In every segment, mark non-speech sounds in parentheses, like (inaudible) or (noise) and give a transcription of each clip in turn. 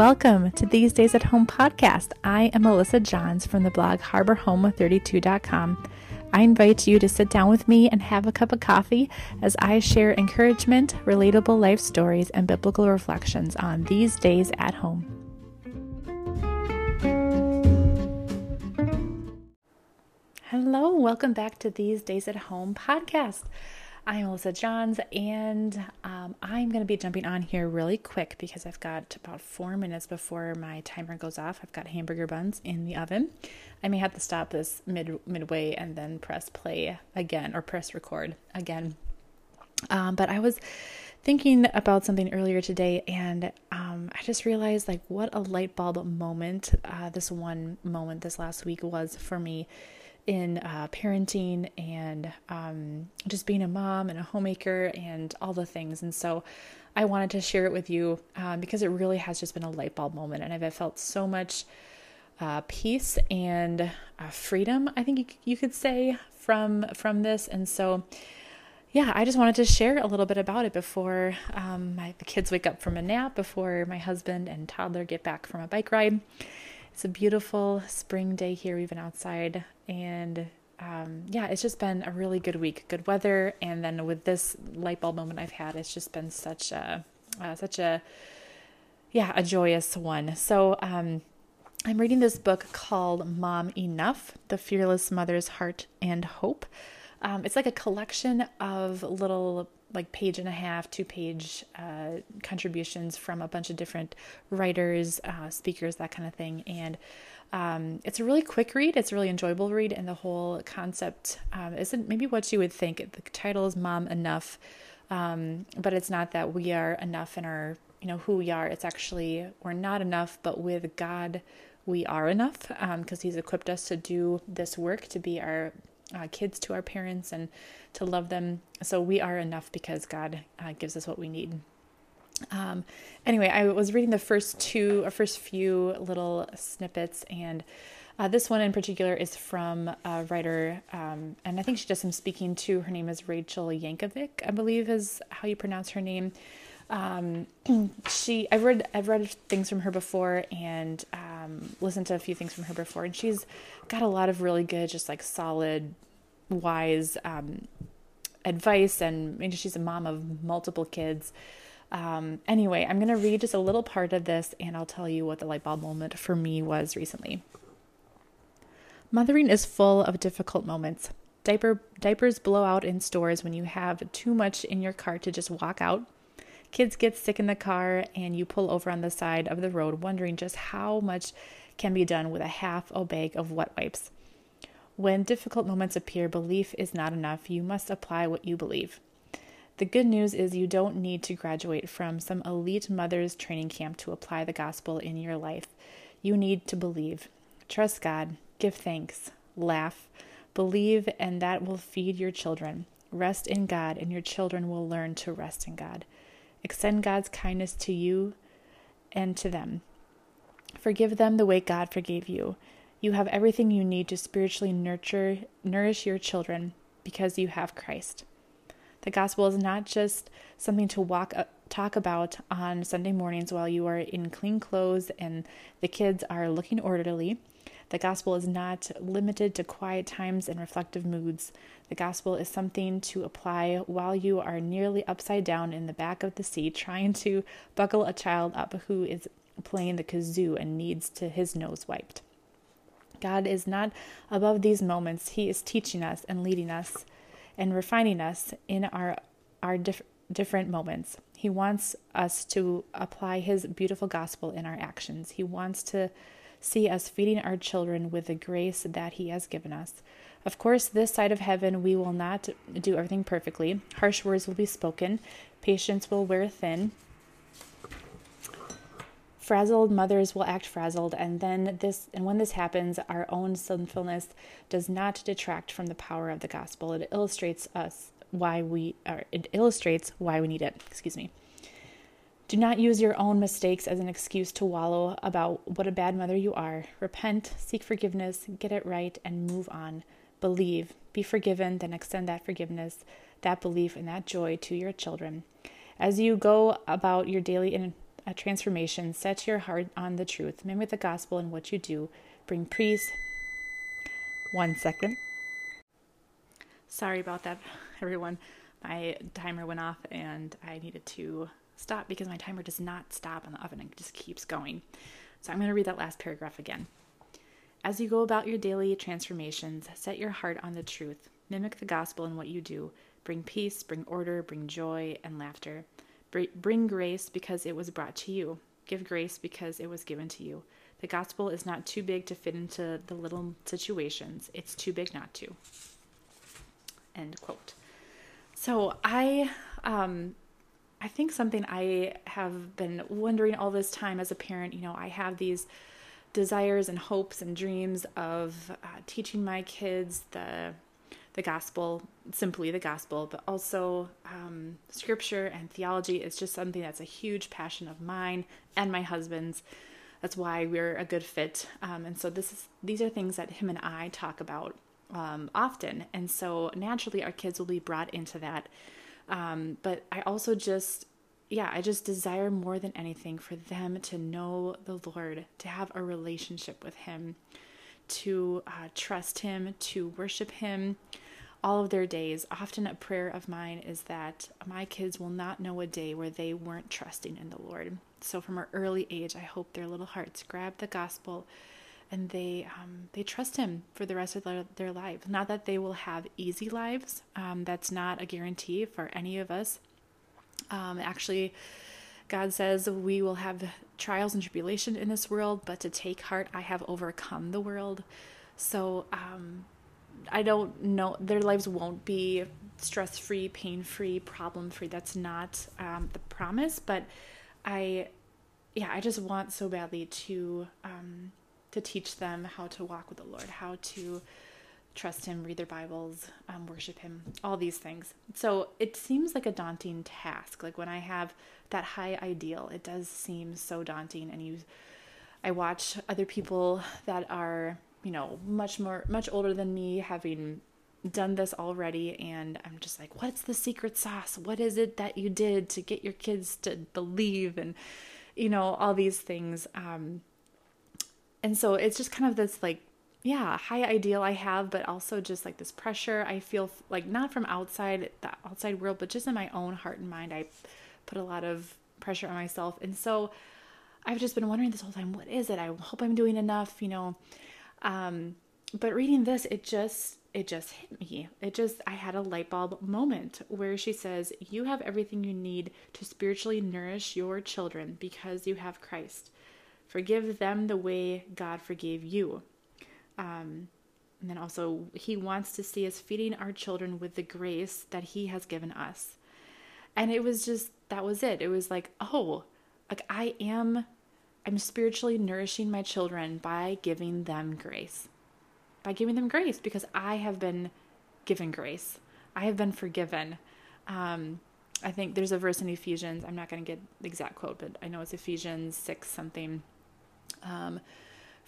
Welcome to These Days at Home podcast. I am Melissa Johns from the blog harborhome32.com. I invite you to sit down with me and have a cup of coffee as I share encouragement, relatable life stories, and biblical reflections on these days at home. Hello, welcome back to These Days at Home podcast. I'm Melissa Johns, and um, I'm going to be jumping on here really quick because I've got about four minutes before my timer goes off. I've got hamburger buns in the oven. I may have to stop this mid midway and then press play again or press record again. Um, but I was thinking about something earlier today, and um, I just realized like what a light bulb moment uh, this one moment this last week was for me in uh, parenting and um, just being a mom and a homemaker and all the things. And so I wanted to share it with you um, because it really has just been a light bulb moment. And I've felt so much uh, peace and uh, freedom, I think you, could say, from from this. And so, yeah, I just wanted to share a little bit about it before um, my, the kids wake up from a nap, before my husband and toddler get back from a bike ride. It's a beautiful spring day here. We've been outside and um, yeah, it's just been a really good week, good weather, and then with this light bulb moment I've had, it's just been such a, uh, such a, yeah, a joyous one. So um, I'm reading this book called Mom Enough: The Fearless Mother's Heart and Hope. Um, it's like a collection of little like page and a half, two page uh, contributions from a bunch of different writers, uh, speakers, that kind of thing, and um, it's a really quick read. It's a really enjoyable read, and the whole concept um, isn't maybe what you would think. The title is "Mom Enough," um, but it's not that we are enough in our, you know, who we are. It's actually we're not enough, but with God, we are enough because um, He's equipped us to do this work, to be our uh, kids to our parents, and to love them. So we are enough because God uh, gives us what we need. Um, anyway, I was reading the first two or first few little snippets, and uh, this one in particular is from a writer, um, and I think she does some speaking too. Her name is Rachel Jankovic, I believe is how you pronounce her name. Um, (clears throat) she, I've read, I've read things from her before, and um, listened to a few things from her before, and she's got a lot of really good, just like solid, wise um, advice. And she's a mom of multiple kids. Um, anyway, I'm to read just a little part of this and I'll tell you what the light bulb moment for me was recently. Mothering is full of difficult moments. Diaper diapers blow out in stores when you have too much in your cart to just walk out. Kids get sick in the car and you pull over on the side of the road wondering just how much can be done with a half a bag of wet wipes. When difficult moments appear, belief is not enough. You must apply what you believe. The good news is you don't need to graduate from some elite mother's training camp to apply the gospel in your life. You need to believe. Trust God, give thanks, laugh, believe, and that will feed your children. Rest in God, and your children will learn to rest in God. Extend God's kindness to you and to them. Forgive them the way God forgave you. You have everything you need to spiritually nurture nourish your children because you have Christ. The gospel is not just something to walk uh, talk about on Sunday mornings while you are in clean clothes and the kids are looking orderly. The gospel is not limited to quiet times and reflective moods. The gospel is something to apply while you are nearly upside down in the back of the seat trying to buckle a child up who is playing the kazoo and needs to his nose wiped. God is not above these moments. He is teaching us and leading us and refining us in our our dif- different moments. He wants us to apply his beautiful gospel in our actions. He wants to see us feeding our children with the grace that he has given us. Of course, this side of heaven, we will not do everything perfectly. Harsh words will be spoken, patience will wear thin. Frazzled mothers will act frazzled, and then this and when this happens, our own sinfulness does not detract from the power of the gospel. It illustrates us why we or it illustrates why we need it. Excuse me. Do not use your own mistakes as an excuse to wallow about what a bad mother you are. Repent, seek forgiveness, get it right, and move on. Believe, be forgiven, then extend that forgiveness, that belief, and that joy to your children. As you go about your daily a uh, transformation. Set your heart on the truth. Mimic the gospel in what you do. Bring peace. One second. Sorry about that, everyone. My timer went off and I needed to stop because my timer does not stop in the oven. It just keeps going. So I'm going to read that last paragraph again. As you go about your daily transformations, set your heart on the truth. Mimic the gospel in what you do. Bring peace, bring order, bring joy and laughter. Bring grace because it was brought to you. Give grace because it was given to you. The gospel is not too big to fit into the little situations, it's too big not to. End quote. So I um, I think something I have been wondering all this time as a parent, you know, I have these desires and hopes and dreams of uh, teaching my kids the the gospel, simply the gospel, but also um, scripture and theology is just something that's a huge passion of mine and my husband's. That's why we're a good fit. Um, and so this is these are things that him and I talk about um, often, and so naturally our kids will be brought into that. Um, but I also just yeah, I just desire more than anything for them to know the Lord, to have a relationship with Him, to uh, trust Him, to worship Him all of their days. Often a prayer of mine is that my kids will not know a day where they weren't trusting in the Lord. So from an early age, I hope their little hearts grab the gospel and they um, they trust him for the rest of their, their lives. Not that they will have easy lives. Um, that's not a guarantee for any of us. Um, actually, God says we will have trials and tribulation in this world, but to take heart, I have overcome the world. So um, I don't know, their lives won't be stress free, pain free, problem free. That's not um, the promise, but I, yeah, I just want so badly to um, to teach them how to walk with the Lord, how to trust Him, read their Bibles, um, worship Him, all these things. So it seems like a daunting task. Like when I have that high ideal, it does seem so daunting. And you, I watch other people that are, you know, much more, much older than me, having done this already and I'm just like what's the secret sauce what is it that you did to get your kids to believe and you know all these things um and so it's just kind of this like yeah, high ideal I have, but also just like this pressure I feel like not from outside the outside world, but just in my own heart and mind. I put a lot of pressure on myself. And so I've just been wondering this whole time, what is it? I hope I'm doing enough, you know. Um, but reading this, it just it just hit me. It just I had a light bulb moment where she says, "You have everything you need to spiritually nourish your children because you have Christ. Forgive them the way God forgave you." Um, and then also, He wants to see us feeding our children with the grace that He has given us. And it was just, that was it. It was like, oh, like I am, I'm spiritually nourishing my children by giving them grace. By giving them grace because I have been given grace. I have been forgiven. Um, I think there's a verse in Ephesians. I'm not going to get the exact quote, but I know it's Ephesians 6 something. Um,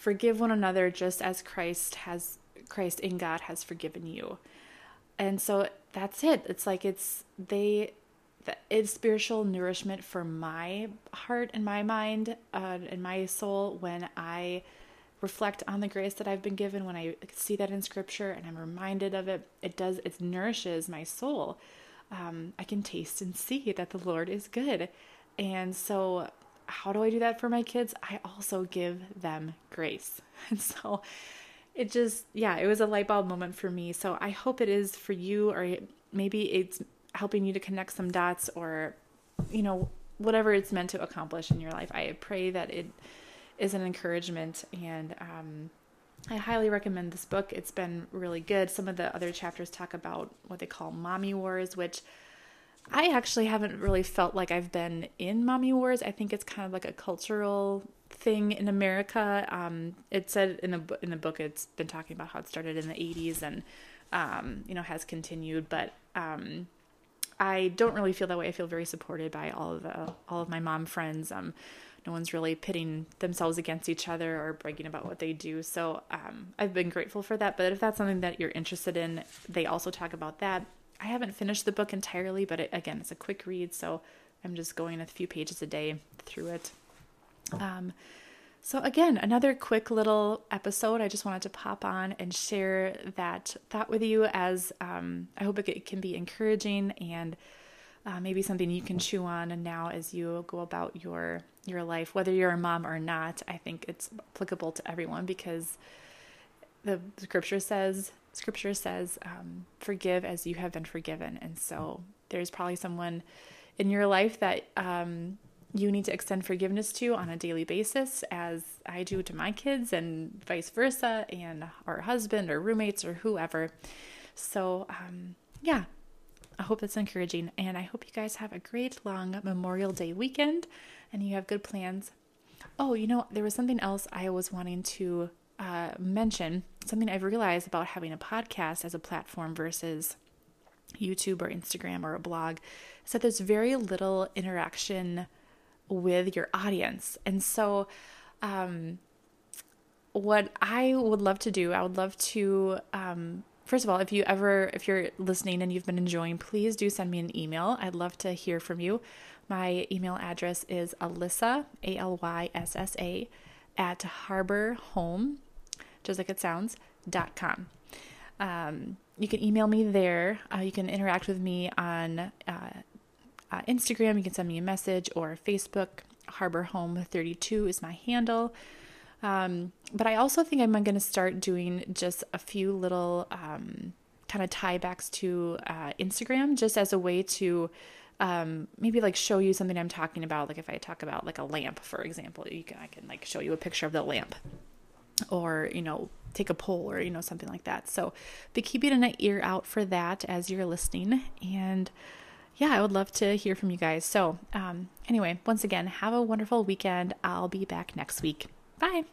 Forgive one another just as Christ has Christ in God has forgiven you. And so that's it. It's like it's they it's spiritual nourishment for my heart and my mind uh, and my soul when I reflect on the grace that I've been given, when I see that in scripture and I'm reminded of it, it does, it nourishes my soul. Um, I can taste and see that the Lord is good. And so how do I do that for my kids? I also give them grace. (laughs) And so it just, yeah, it was a light bulb moment for me. So I hope it is for you, or maybe it's helping you to connect some dots, or, you know, whatever it's meant to accomplish in your life. I pray that it is an encouragement and, um, I highly recommend this book. It's been really good. Some of the other chapters talk about what they call mommy wars, which I actually haven't really felt like I've been in mommy wars. I think it's kind of like a cultural thing in America. Um, it said in the in the book it's been talking about how it started in the 80s and um, you know has continued, but um, I don't really feel that way. I feel very supported by all of the all of my mom friends. Um, no one's really pitting themselves against each other or bragging about what they do. So um, I've been grateful for that. But if that's something that you're interested in, they also talk about that I haven't finished the book entirely, but it, again, it's a quick read, so I'm just going a few pages a day through it. Um, so, again, another quick little episode. I just wanted to pop on and share that thought with you as um, I hope it can be encouraging and uh, maybe something you can chew on and now as you go about your your life whether you're a mom or not i think it's applicable to everyone because the scripture says scripture says um, forgive as you have been forgiven and so there's probably someone in your life that um, you need to extend forgiveness to on a daily basis, as I do to my kids, and vice versa, and our husband or roommates or whoever. So, um, yeah, I hope that's encouraging. And I hope you guys have a great long Memorial Day weekend and you have good plans. Oh, you know, there was something else I was wanting to uh, mention, something I've realized about having a podcast as a platform versus YouTube or Instagram or a blog, is that there's very little interaction with your audience. And so, um, what I would love to do, I would love to, um, first of all, if you ever, if you're listening and you've been enjoying, please do send me an email. I'd love to hear from you. My email address is Alyssa, A L Y S S A, at Harbor Home, just like it sounds, dot com. Um, you can email me there. Uh, you can interact with me on uh, uh, Instagram. You can send me a message or Facebook. Harbor Home 32 is my handle. Um, but I also think I'm going to start doing just a few little um, kind of tiebacks to uh, Instagram just as a way to um, maybe like show you something I'm talking about. Like if I talk about like a lamp, for example, you can, I can like show you a picture of the lamp or, you know, take a poll or, you know, something like that. So be keeping an ear out for that as you're listening. And yeah, I would love to hear from you guys. So, um, anyway, once again, have a wonderful weekend. I'll be back next week. Bye.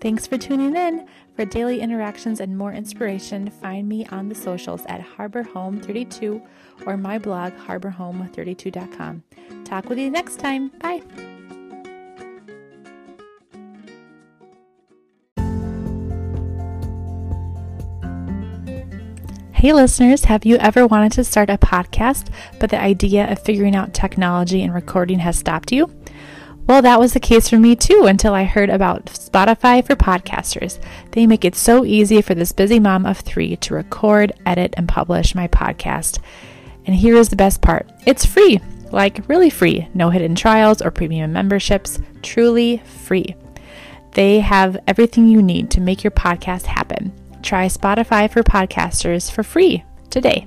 Thanks for tuning in. For daily interactions and more inspiration, find me on the socials at Harbor Home 32 or my blog, harborhome32.com. Talk with you next time. Bye. Hey, listeners, have you ever wanted to start a podcast, but the idea of figuring out technology and recording has stopped you? Well, that was the case for me too until I heard about Spotify for podcasters. They make it so easy for this busy mom of three to record, edit, and publish my podcast. And here is the best part it's free, like really free. No hidden trials or premium memberships, truly free. They have everything you need to make your podcast happen. Try Spotify for podcasters for free today.